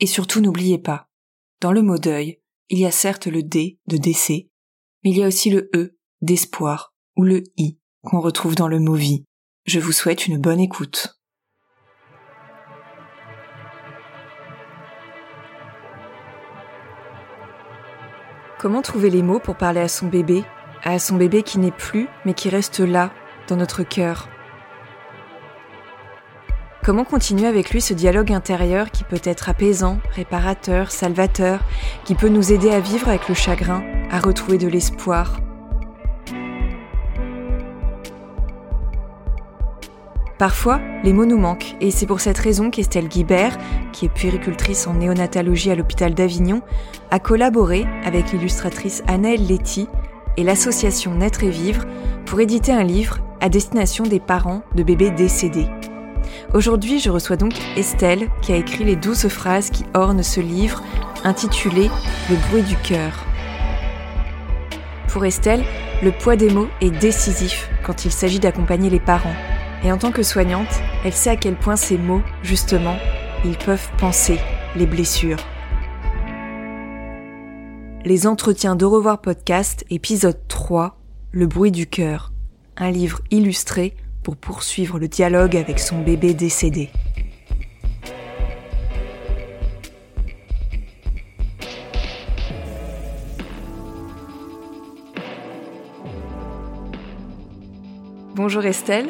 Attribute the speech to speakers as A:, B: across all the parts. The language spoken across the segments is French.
A: Et surtout n'oubliez pas, dans le mot deuil, il y a certes le D de décès, mais il y a aussi le E d'espoir ou le I qu'on retrouve dans le mot vie. Je vous souhaite une bonne écoute. Comment trouver les mots pour parler à son bébé, à son bébé qui n'est plus mais qui reste là, dans notre cœur? Comment continuer avec lui ce dialogue intérieur qui peut être apaisant, réparateur, salvateur, qui peut nous aider à vivre avec le chagrin, à retrouver de l'espoir? Parfois, les mots nous manquent, et c'est pour cette raison qu'Estelle Guibert, qui est puéricultrice en néonatologie à l'hôpital d'Avignon, a collaboré avec l'illustratrice Anaëlle Letty et l'association Naître et Vivre pour éditer un livre à destination des parents de bébés décédés. Aujourd'hui, je reçois donc Estelle qui a écrit les douze phrases qui ornent ce livre intitulé Le bruit du cœur. Pour Estelle, le poids des mots est décisif quand il s'agit d'accompagner les parents. Et en tant que soignante, elle sait à quel point ces mots, justement, ils peuvent penser les blessures. Les entretiens d'Au revoir podcast, épisode 3, Le bruit du cœur. Un livre illustré pour poursuivre le dialogue avec son bébé décédé. Bonjour Estelle.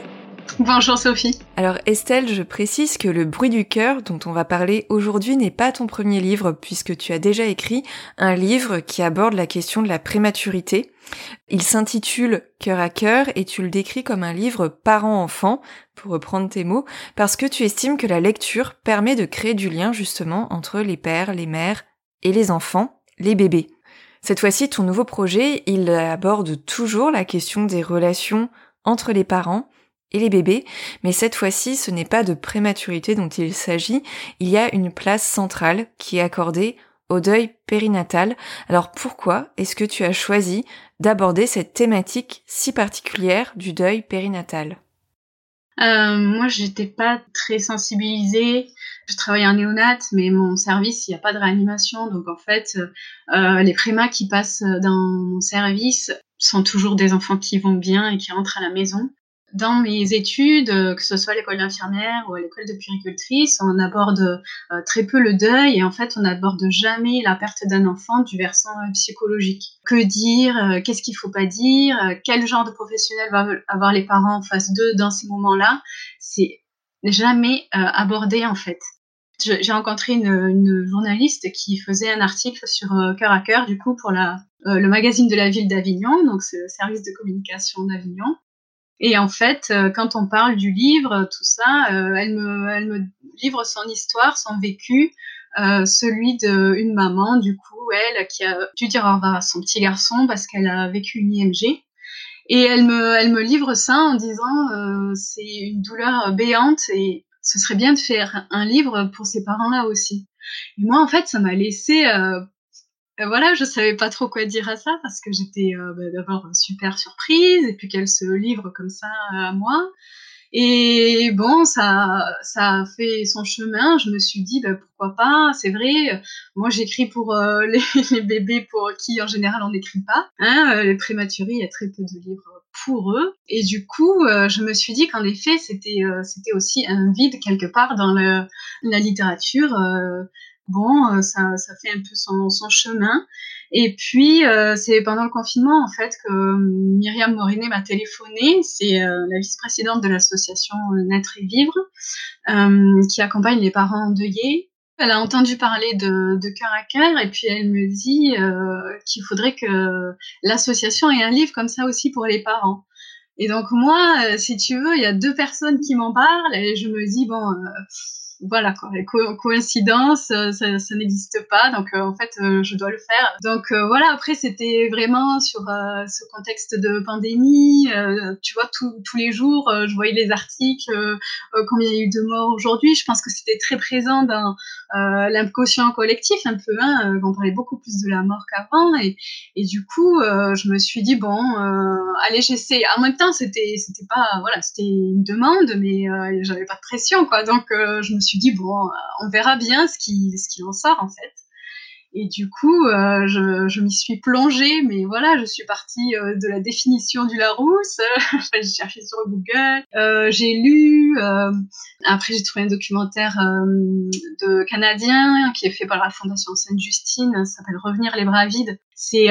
B: Bonjour Sophie.
A: Alors Estelle, je précise que Le bruit du cœur dont on va parler aujourd'hui n'est pas ton premier livre puisque tu as déjà écrit un livre qui aborde la question de la prématurité. Il s'intitule Cœur à cœur et tu le décris comme un livre parent-enfant, pour reprendre tes mots, parce que tu estimes que la lecture permet de créer du lien justement entre les pères, les mères et les enfants, les bébés. Cette fois-ci, ton nouveau projet, il aborde toujours la question des relations entre les parents et les bébés, mais cette fois-ci ce n'est pas de prématurité dont il s'agit, il y a une place centrale qui est accordée au deuil périnatal. Alors pourquoi est-ce que tu as choisi d'aborder cette thématique si particulière du deuil périnatal?
B: Euh, Moi j'étais pas très sensibilisée, je travaille en néonat, mais mon service il n'y a pas de réanimation, donc en fait euh, les prémas qui passent dans mon service sont toujours des enfants qui vont bien et qui rentrent à la maison dans mes études, euh, que ce soit à l'école d'infirmière ou à l'école de puéricultrice, on aborde euh, très peu le deuil et en fait on n'aborde jamais la perte d'un enfant du versant euh, psychologique. Que dire Qu'est-ce qu'il faut pas dire Quel genre de professionnel va avoir les parents en face d'eux dans ces moments-là C'est jamais abordé en fait. J'ai rencontré une, journaliste qui faisait un article sur Cœur à Cœur, du coup, pour le magazine de la ville d'Avignon, donc le service de communication d'Avignon. Et en fait, euh, quand on parle du livre, tout ça, euh, elle, me, livre son histoire, son vécu, euh, celui d'une maman, du coup, elle, qui a dû dire au revoir à son petit garçon parce qu'elle a vécu une IMG. Et elle me, livre ça en disant euh, c'est une douleur béante et ce serait bien de faire un livre pour ces parents-là aussi. Et moi, en fait, ça m'a laissé euh, voilà, je savais pas trop quoi dire à ça parce que j'étais euh, bah, d'abord super surprise et puis qu'elle se livre comme ça à moi. Et bon, ça, ça a fait son chemin. Je me suis dit, bah, pourquoi pas? C'est vrai. Moi, j'écris pour euh, les, bébés pour qui, en général, on n'écrit pas. Hein, euh, les prématurés, il y a très peu de livres pour eux. Et du coup, je me suis dit qu'en effet, c'était aussi un vide quelque part dans la littérature. Bon, ça, ça fait un peu son, chemin. Et puis, euh, c'est pendant le confinement, en fait, que Myriam Morinet m'a téléphoné. C'est euh, la vice-présidente de l'association Naître et Vivre, euh, qui accompagne les parents endeuillés. Elle a entendu parler de, de cœur à cœur et puis elle me dit qu'il faudrait que l'association ait un livre comme ça aussi pour les parents. Et donc moi, si tu veux, il y a deux personnes qui m'en parlent et je me dis, bon voilà quoi, coïncidence, euh, ça, n'existe pas, donc euh, en fait euh, je dois le faire. Donc voilà, après c'était vraiment sur ce contexte de pandémie, tu vois tous les jours je voyais les articles, combien il y a eu de morts aujourd'hui, je pense que c'était très présent dans l'inconscient collectif un peu, hein, on parlait beaucoup plus de la mort qu'avant. Et, et du coup je me suis dit bon allez j'essaie. En même temps c'était c'était pas voilà c'était une demande mais j'avais pas de pression quoi, donc je me suis suis dit, bon, euh, on verra bien ce qui, ce qui en sort en fait. Et du coup, euh, je, je m'y suis plongée, mais voilà, je suis partie euh, de la définition du Larousse. j'ai cherché sur Google, j'ai lu. Après, j'ai trouvé un documentaire de canadien qui est fait par la Fondation Sainte-Justine. Ça s'appelle Revenir les bras vides. C'est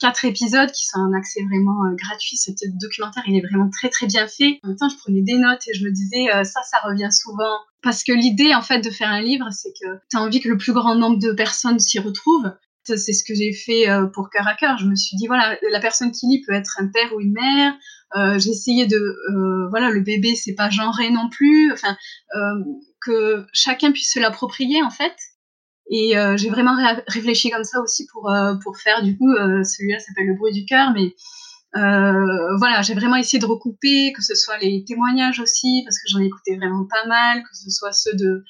B: quatre épisodes qui sont en accès vraiment gratuit. Ce documentaire, il est vraiment très très bien fait. En même temps, je prenais des notes et je me disais, ça, ça revient souvent parce que l'idée, en fait, de faire un livre, c'est que tu as envie que le plus grand nombre de personnes s'y retrouvent. C'est ce que j'ai fait euh, pour cœur à cœur. Je me suis dit, voilà, la personne qui lit peut être un père ou une mère. Euh, j'ai essayé de, euh, voilà, le bébé, c'est pas genré non plus. Enfin, euh, que chacun puisse se l'approprier, en fait. Et euh, j'ai vraiment réfléchi comme ça aussi pour, pour faire, du coup, celui-là s'appelle Le bruit du cœur, mais euh, voilà, j'ai vraiment essayé de recouper, que ce soit les témoignages aussi, parce que j'en ai écouté vraiment pas mal, que ce soit ceux de...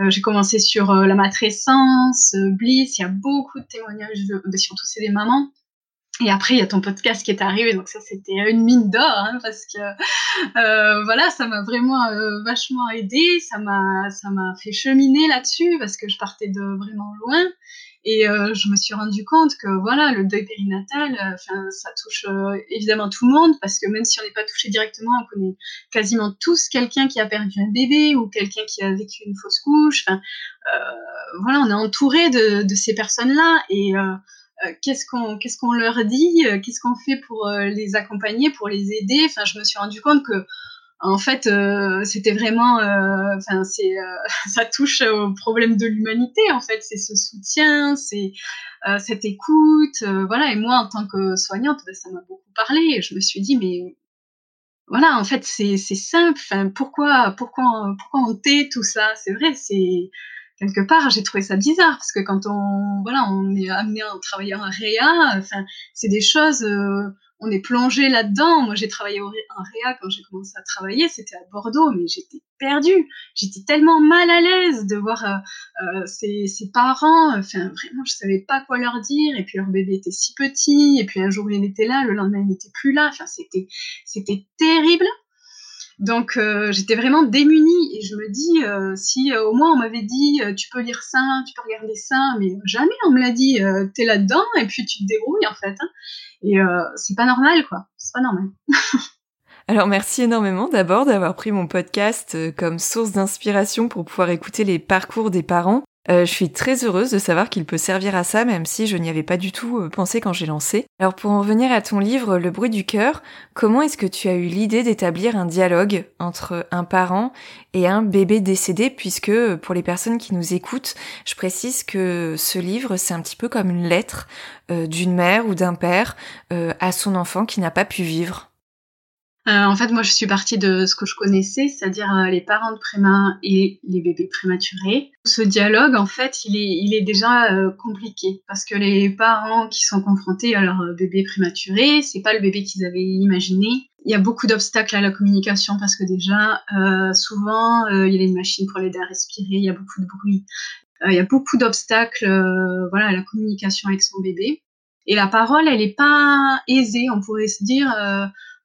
B: Euh, j'ai commencé sur euh, la matrescence, Bliss, il y a beaucoup de témoignages, de, surtout c'est des mamans. Et après, il y a ton podcast qui est arrivé, donc ça, c'était une mine d'or, hein, parce que euh, voilà, ça m'a vraiment vachement aidé, ça m'a, ça m'a fait cheminer là-dessus, parce que je partais de vraiment loin. Et euh, je me suis rendu compte que voilà, le deuil périnatal, euh, ça touche euh, évidemment tout le monde parce que même si on n'est pas touché directement, on connaît quasiment tous quelqu'un qui a perdu un bébé ou quelqu'un qui a vécu une fausse couche. Enfin, voilà, on est entouré de, de ces personnes-là et qu'est-ce qu'on qu'est-ce qu'on leur dit, qu'est-ce qu'on fait pour les accompagner, pour les aider? Enfin, je me suis rendu compte que en fait, euh, c'était vraiment, euh, enfin, c'est, euh, ça touche au problème de l'humanité. En fait, c'est ce soutien, c'est cette écoute, voilà. Et moi, en tant que soignante, ben, ça m'a beaucoup parlé. Je me suis dit, mais voilà, en fait, c'est, c'est simple. Enfin, pourquoi, pourquoi, pourquoi on tait tout ça? C'est vrai, c'est quelque part, j'ai trouvé ça bizarre parce que quand on, voilà, on est amené à travailler en réa, enfin, c'est des choses on est plongé là-dedans. Moi, j'ai travaillé en réa quand j'ai commencé à travailler, c'était à Bordeaux, mais j'étais perdue. J'étais tellement mal à l'aise de voir euh, euh ses, parents. Enfin, vraiment, je savais pas quoi leur dire. Et puis leur bébé était si petit. Et puis un jour, il était là, le lendemain, il n'était plus là. Enfin, c'était, c'était terrible. Donc euh, j'étais vraiment démunie et je me dis euh, si euh, au moins on m'avait dit tu peux lire ça, tu peux regarder ça, mais jamais on me l'a dit t'es là-dedans et puis tu te débrouilles en fait. Hein. Et c'est pas normal quoi, c'est pas normal.
A: Alors merci énormément d'abord d'avoir pris mon podcast comme source d'inspiration pour pouvoir écouter les parcours des parents. Euh, je suis très heureuse de savoir qu'il peut servir à ça, même si je n'y avais pas du tout euh, pensé quand j'ai lancé. Alors pour en revenir à ton livre Le bruit du cœur, comment est-ce que tu as eu l'idée d'établir un dialogue entre un parent et un bébé décédé, puisque pour les personnes qui nous écoutent, je précise que ce livre, c'est un petit peu comme une lettre euh, d'une mère ou d'un père à son enfant qui n'a pas pu vivre.
B: Euh, en fait, moi, je suis partie de ce que je connaissais, c'est-à-dire euh, les parents de préma et les bébés prématurés. Ce dialogue, en fait, il est, déjà euh, compliqué parce que les parents qui sont confrontés à leur bébé prématuré, c'est pas le bébé qu'ils avaient imaginé. Il y a beaucoup d'obstacles à la communication parce que déjà, souvent, il y a une machine pour l'aider à respirer, il y a beaucoup de bruit, il y a beaucoup d'obstacles, voilà, à la communication avec son bébé. Et la parole, elle est pas aisée. On pourrait se dire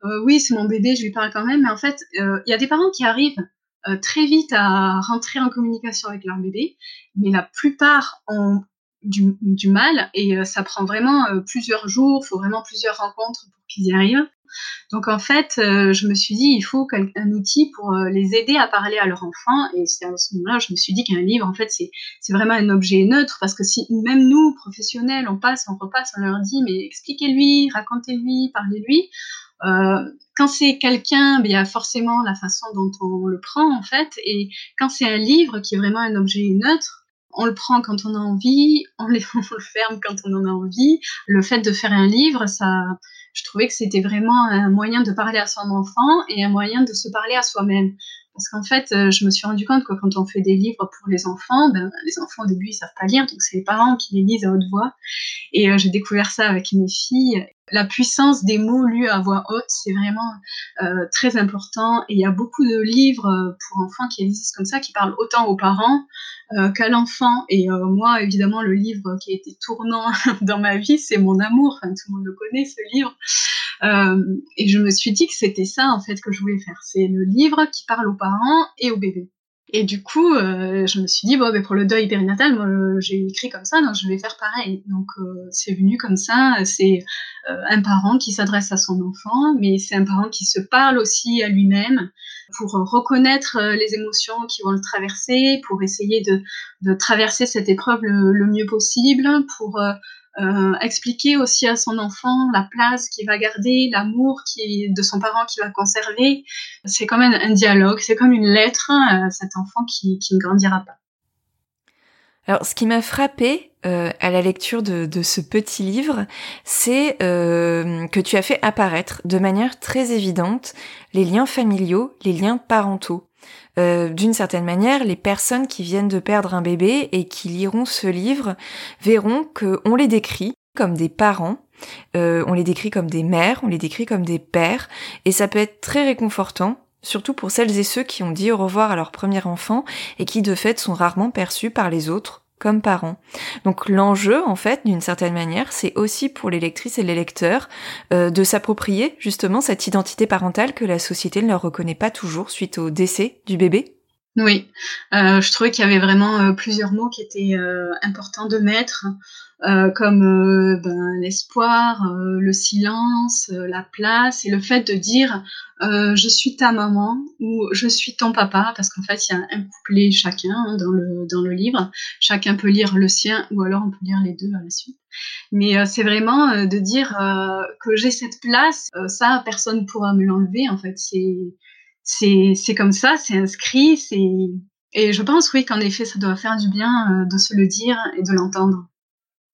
B: euh, oui, c'est mon bébé, je lui parle quand même. Mais en fait, euh, il y a des parents qui arrivent euh, très vite à rentrer en communication avec leur bébé, mais la plupart ont du, mal et ça prend vraiment plusieurs jours, il faut vraiment plusieurs rencontres pour qu'ils y arrivent. Donc en fait, euh, je me suis dit, il faut un outil pour euh, les aider à parler à leur enfant. Et c'est à ce moment-là, je me suis dit qu'un livre, en fait, c'est vraiment un objet neutre parce que si même nous, professionnels, on passe, on repasse, on leur dit, mais expliquez-lui, racontez-lui, parlez-lui. Euh, quand c'est quelqu'un, ben, il y a forcément la façon dont on le prend en fait. Et quand c'est un livre qui est vraiment un objet neutre, on le prend quand on a envie, on, le ferme quand on en a envie. Le fait de faire un livre, ça, je trouvais que c'était vraiment un moyen de parler à son enfant et un moyen de se parler à soi-même. Parce qu'en fait, euh, je me suis rendu compte que quand on fait des livres pour les enfants, ben, les enfants au début ils savent pas lire, donc c'est les parents qui les lisent à haute voix. Et euh, j'ai découvert ça avec mes filles. La puissance des mots lus à voix haute, c'est vraiment euh, très important. Et il y a beaucoup de livres pour enfants qui existent comme ça, qui parlent autant aux parents qu'à l'enfant. Et moi, évidemment, le livre qui a été tournant dans ma vie, c'est Mon amour. Enfin, tout le monde le connaît, ce livre. Euh, et je me suis dit que c'était ça en fait que je voulais faire. C'est le livre qui parle aux parents et aux bébés. Et du coup, euh, je me suis dit, bon, ben pour le deuil périnatal, moi, j'ai écrit comme ça, donc je vais faire pareil. Donc, euh, c'est venu comme ça. C'est un parent qui s'adresse à son enfant, mais c'est un parent qui se parle aussi à lui-même pour reconnaître les émotions qui vont le traverser, pour essayer de, traverser cette épreuve le, le mieux possible, pour euh, expliquer aussi à son enfant la place qu'il va garder, l'amour de son parent qu'il va conserver. C'est comme un, dialogue, c'est comme une lettre à cet enfant qui, qui ne grandira pas.
A: Alors, ce qui m'a frappé euh, à la lecture de, de, ce petit livre, c'est euh, que tu as fait apparaître de manière très évidente les liens familiaux, les liens parentaux. Euh, d'une certaine manière, les personnes qui viennent de perdre un bébé et qui liront ce livre verront qu'on les décrit comme des parents, euh, on les décrit comme des mères, on les décrit comme des pères, et ça peut être très réconfortant, surtout pour celles et ceux qui ont dit au revoir à leur premier enfant et qui de fait sont rarement perçus par les autres comme parents. Donc l'enjeu, en fait, d'une certaine manière, c'est aussi pour les lectrices et les lecteurs euh, de s'approprier justement cette identité parentale que la société ne leur reconnaît pas toujours suite au décès du bébé.
B: Oui, euh, je trouvais qu'il y avait vraiment euh, plusieurs mots qui étaient importants de mettre. Euh, comme euh, ben, l'espoir, euh, le silence, la place et le fait de dire je suis ta maman ou je suis ton papa parce qu'en fait il y a un couplet chacun hein, dans le dans le livre. Chacun peut lire le sien ou alors on peut lire les deux à la suite. Mais c'est vraiment de dire que j'ai cette place, ça personne pourra me l'enlever en fait. C'est c'est comme ça, c'est inscrit, c'est et je pense oui qu'en effet ça doit faire du bien de se le dire et de l'entendre.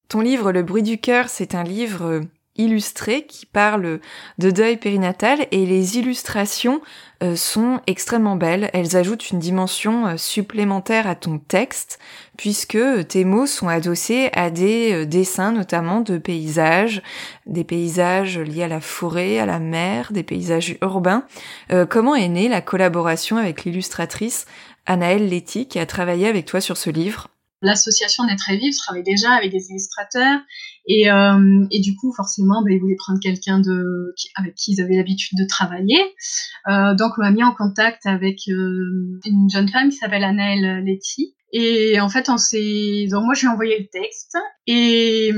A: Ton livre Le bruit du cœur, c'est un livre euh, illustré qui parle de deuil périnatal et les illustrations euh, sont extrêmement belles. Elles ajoutent une dimension euh, supplémentaire à ton texte puisque tes mots sont adossés à des dessins notamment de paysages, des paysages liés à la forêt, à la mer, des paysages urbains. comment est née la collaboration avec l'illustratrice Anaëlle Letty qui a travaillé avec toi sur ce livre?
B: L'association Des Très Vives travaille déjà avec des illustrateurs et, euh, et du coup, forcément, ben, ils voulaient prendre quelqu'un avec qui ils avaient l'habitude de travailler. Euh, donc, on m'a mis en contact avec euh, une jeune femme qui s'appelle Anaëlle Letty. Et en fait, on s'est, donc moi, je lui ai envoyé le texte et,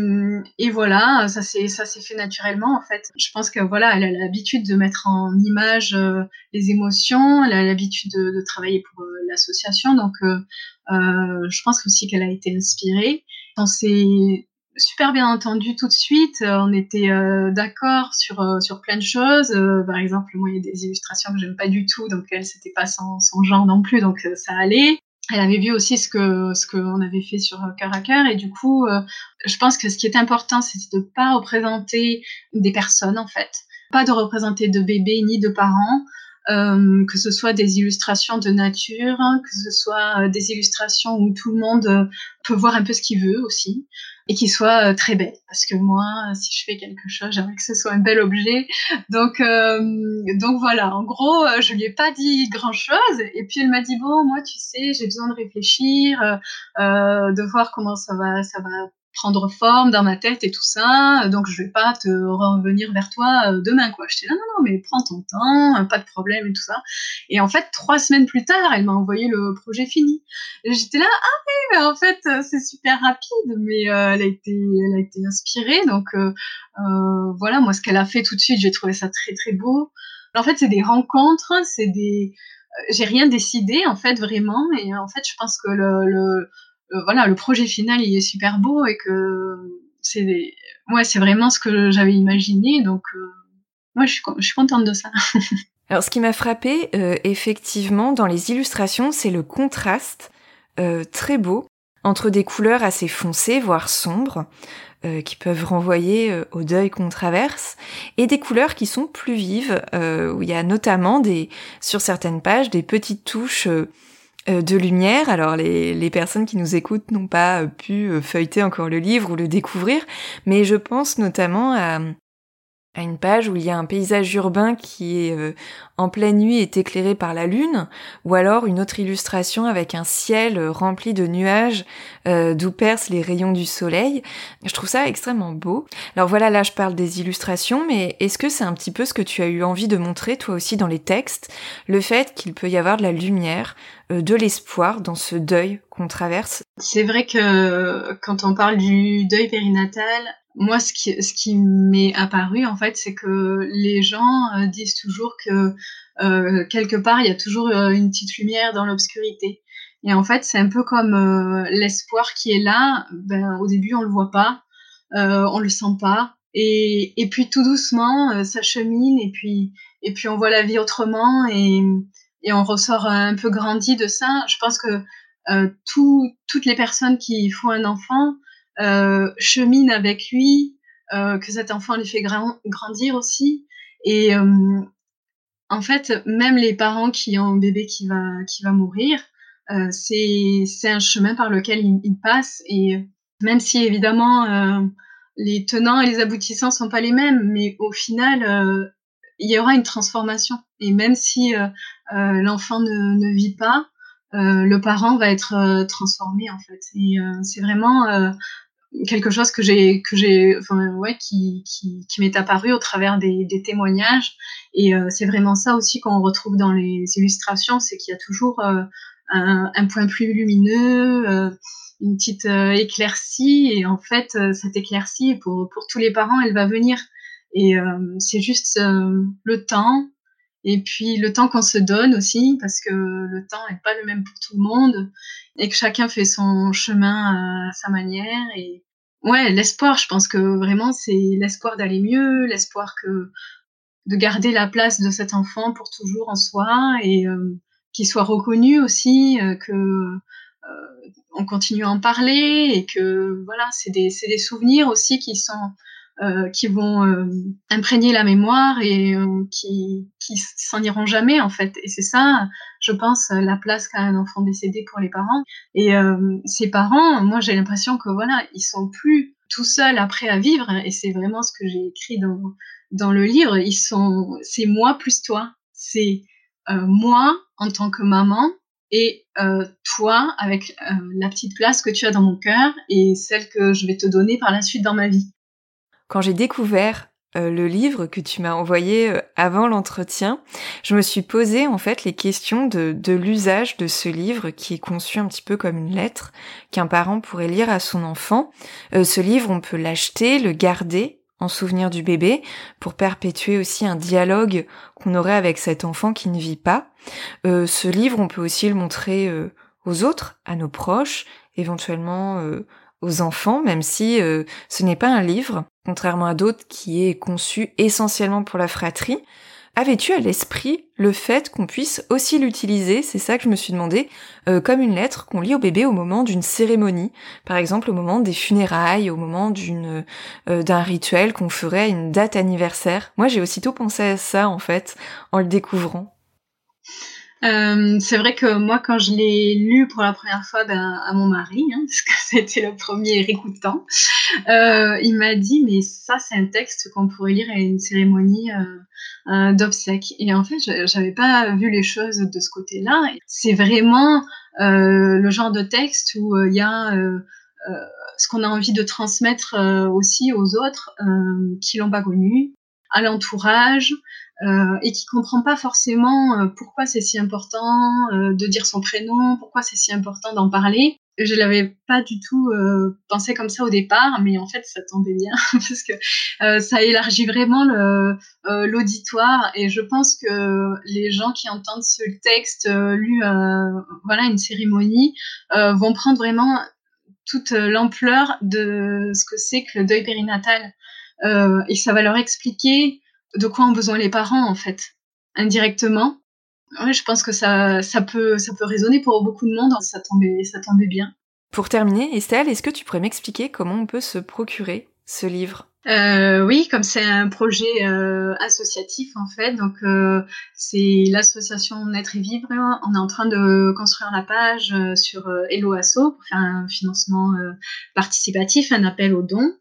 B: et voilà, ça s'est, fait naturellement. En fait, je pense que voilà, elle a l'habitude de mettre en image les émotions, elle a l'habitude de, de travailler pour l'association, donc je pense aussi qu'elle a été inspirée. On s'est super bien entendu tout de suite. On était euh, d'accord sur, euh, sur plein de choses. par exemple, moi, il y a des illustrations que j'aime pas du tout, donc elle, c'était pas son, son, genre non plus, donc ça allait. Elle avait vu aussi ce que ce qu'on avait fait sur cœur à cœur et du coup, je pense que ce qui est important, c'est de pas représenter des personnes en fait, pas de représenter de bébés ni de parents, euh, que ce soit des illustrations de nature, que ce soit euh, des illustrations où tout le monde euh, peut voir un peu ce qu'il veut aussi, et qui soit très belle. Parce que moi, si je fais quelque chose, j'aimerais que ce soit un bel objet. Donc, donc voilà. En gros, je lui ai pas dit grand chose, et puis elle m'a dit bon, moi, tu sais, j'ai besoin de réfléchir, de voir comment ça va, ça va prendre forme dans ma tête et tout ça, donc je vais pas te revenir vers toi euh, demain, quoi. J'étais là, non, non, mais prends ton temps, pas de problème et tout ça. Et en fait, trois semaines plus tard, elle m'a envoyé le projet fini. J'étais là, ah oui, mais en fait, euh, c'est super rapide, mais euh, elle a été, elle a été inspirée, donc voilà, moi, ce qu'elle a fait tout de suite, j'ai trouvé ça très, très beau. En fait, c'est des rencontres, c'est des, j'ai rien décidé, en fait, vraiment, et en fait, je pense que le, voilà, le projet final il est super beau et que c'est ouais, c'est vraiment ce que j'avais imaginé. Donc, moi, euh, je suis, je suis contente de ça.
A: Alors, ce qui m'a frappé, euh, effectivement, dans les illustrations, c'est le contraste très beau entre des couleurs assez foncées, voire sombres, qui peuvent renvoyer au deuil qu'on traverse, et des couleurs qui sont plus vives, où il y a notamment des, sur certaines pages, des petites touches euh, de lumière. Alors les, les, personnes qui nous écoutent n'ont pas euh, pu euh, feuilleter encore le livre ou le découvrir, mais je pense notamment à, à une page où il y a un paysage urbain qui est euh, en pleine nuit est éclairé par la lune, ou alors une autre illustration avec un ciel euh, rempli de nuages euh, d'où percent les rayons du soleil. Je trouve ça extrêmement beau. Alors voilà, là je parle des illustrations, mais est-ce que c'est un petit peu ce que tu as eu envie de montrer toi aussi dans les textes, le fait qu'il peut y avoir de la lumière, de l'espoir dans ce deuil qu'on traverse?
B: C'est vrai que quand on parle du deuil périnatal, moi, ce qui, ce qui m'est apparu, en fait, c'est que les gens euh, disent toujours que euh, quelque part, il y a toujours euh, une petite lumière dans l'obscurité. Et en fait, c'est un peu comme l'espoir qui est là. Ben, au début, on le voit pas, on le sent pas, et, et puis tout doucement, ça chemine, et puis et puis on voit la vie autrement, et, et on ressort un peu grandi de ça. Je pense que tout, toutes les personnes qui font un enfant euh, chemine avec lui, euh, que cet enfant lui fait grandir aussi. Et euh, en fait, même les parents qui ont un bébé qui va, qui va mourir, c'est un chemin par lequel ils, ils, passent. Et même si évidemment les tenants et les aboutissants sont pas les mêmes, mais au final, il y aura une transformation. Et même si l'enfant ne, ne, vit pas, le parent va être transformé en fait. Et c'est vraiment quelque chose que j'ai que j'ai enfin ouais qui qui, qui m'est apparu au travers des, des témoignages. Et euh, c'est vraiment ça aussi qu'on retrouve dans les illustrations c'est qu'il y a toujours euh, un, un, point plus lumineux euh, une petite éclaircie. Et en fait cette éclaircie pour pour tous les parents elle va venir. Et c'est juste le temps. Et puis le temps qu'on se donne aussi, parce que le temps n'est pas le même pour tout le monde, et que chacun fait son chemin à sa manière. Et ouais, l'espoir, je pense que vraiment c'est l'espoir d'aller mieux, l'espoir que de garder la place de cet enfant pour toujours en soi et euh, qu'il soit reconnu aussi, euh, que euh, on continue à en parler et que voilà, c'est des, des souvenirs aussi qui sont qui vont euh, imprégner la mémoire et euh, qui, qui s'en iront jamais en fait. Et c'est ça, je pense, la place qu'a un enfant décédé pour les parents. Et ces parents, moi j'ai l'impression que voilà, ils sont plus tout seuls après à vivre. Et c'est vraiment ce que j'ai écrit dans dans le livre. Ils sont, c'est moi plus toi. C'est moi en tant que maman et euh, toi avec euh, la petite place que tu as dans mon cœur et celle que je vais te donner par la suite dans ma vie.
A: Quand j'ai découvert euh, le livre que tu m'as envoyé euh, avant l'entretien, je me suis posé en fait les questions de, l'usage de ce livre qui est conçu un petit peu comme une lettre qu'un parent pourrait lire à son enfant. Euh, ce livre, on peut l'acheter, le garder en souvenir du bébé pour perpétuer aussi un dialogue qu'on aurait avec cet enfant qui ne vit pas. ce livre, on peut aussi le montrer aux autres, à nos proches, éventuellement aux enfants, même si euh, ce n'est pas un livre, contrairement à d'autres qui est conçu essentiellement pour la fratrie. Avais-tu à l'esprit le fait qu'on puisse aussi l'utiliser, c'est ça que je me suis demandé, euh, comme une lettre qu'on lit au bébé au moment d'une cérémonie, par exemple au moment des funérailles, au moment d'une euh, d'un rituel qu'on ferait à une date anniversaire? Moi j'ai aussitôt pensé à ça en fait, en le découvrant.
B: Euh, c'est vrai que moi, quand je l'ai lu pour la première fois ben, à mon mari, hein, parce que c'était le premier écoutant, euh, il m'a dit mais ça c'est un texte qu'on pourrait lire à une cérémonie euh, euh d'obsèques. Et en fait, j'avais pas vu les choses de ce côté-là. C'est vraiment euh, le genre de texte où il y a ce qu'on a envie de transmettre aussi aux autres qui l'ont pas connu, à l'entourage, euh, et qui comprend pas forcément euh, pourquoi c'est si important euh, de dire son prénom, pourquoi c'est si important d'en parler. Je l'avais pas du tout pensé comme ça au départ, mais en fait ça tombait bien parce que ça élargit vraiment l'auditoire et je pense que les gens qui entendent ce texte lu voilà une cérémonie vont prendre vraiment toute l'ampleur de ce que c'est que le deuil périnatal et ça va leur expliquer de quoi ont besoin les parents en fait, indirectement. Je pense que ça, ça peut, ça peut résonner pour beaucoup de monde. Ça tombait, ça tombait bien.
A: Pour terminer, Estelle, est-ce que tu pourrais m'expliquer comment on peut se procurer ce livre?
B: Euh, oui, comme c'est un projet euh, associatif en fait, donc euh, c'est l'association Naître et Vivre. On est en train de construire la page euh, sur Hello Asso pour faire un financement participatif, un appel aux dons.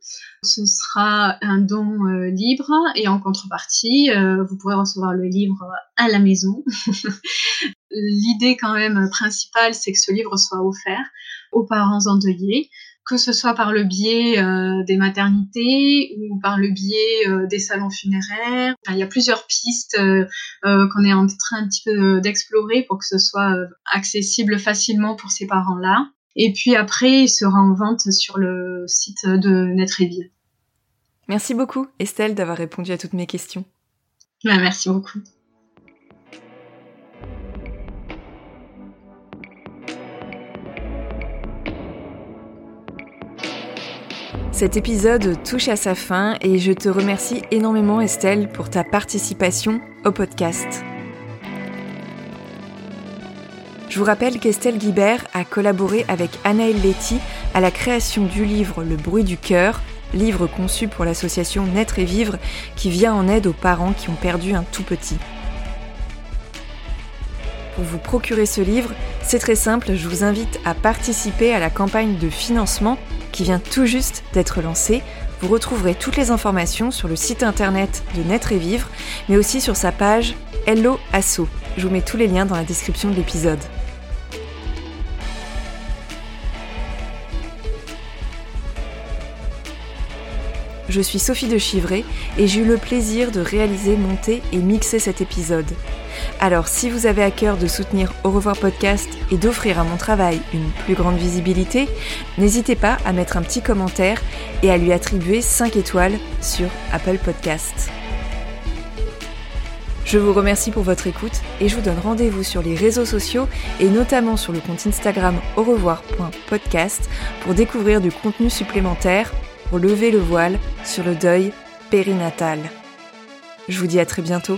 B: Ce sera un don libre et en contrepartie, vous pourrez recevoir le livre à la maison. L'idée quand même principale, c'est que ce livre soit offert aux parents endeuillés que ce soit par le biais euh, des maternités ou par le biais euh, des salons funéraires. il y a plusieurs pistes euh, qu'on est en train un petit peu d'explorer pour que ce soit accessible facilement pour ces parents-là. Et puis après, il sera en vente sur le site de Netrevier.
A: Merci beaucoup, Estelle, d'avoir répondu à toutes mes questions.
B: Bah, merci beaucoup.
A: Cet épisode touche à sa fin et je te remercie énormément Estelle pour ta participation au podcast. Je vous rappelle qu'Estelle Guibert a collaboré avec Anaël Letty à la création du livre Le bruit du cœur, livre conçu pour l'association Naître et Vivre qui vient en aide aux parents qui ont perdu un tout petit. Pour vous procurer ce livre, c'est très simple, je vous invite à participer à la campagne de financement qui vient tout juste d'être lancé. Vous retrouverez toutes les informations sur le site internet de Naître et Vivre, mais aussi sur sa page Hello Asso. Je vous mets tous les liens dans la description de l'épisode. Je suis Sophie de Chivray et j'ai eu le plaisir de réaliser, monter et mixer cet épisode. Alors si vous avez à cœur de soutenir Au revoir podcast et d'offrir à mon travail une plus grande visibilité, n'hésitez pas à mettre un petit commentaire et à lui attribuer 5 étoiles sur Apple Podcast. Je vous remercie pour votre écoute et je vous donne rendez-vous sur les réseaux sociaux et notamment sur le compte Instagram au revoir.podcast pour découvrir du contenu supplémentaire pour lever le voile sur le deuil périnatal. Je vous dis à très bientôt.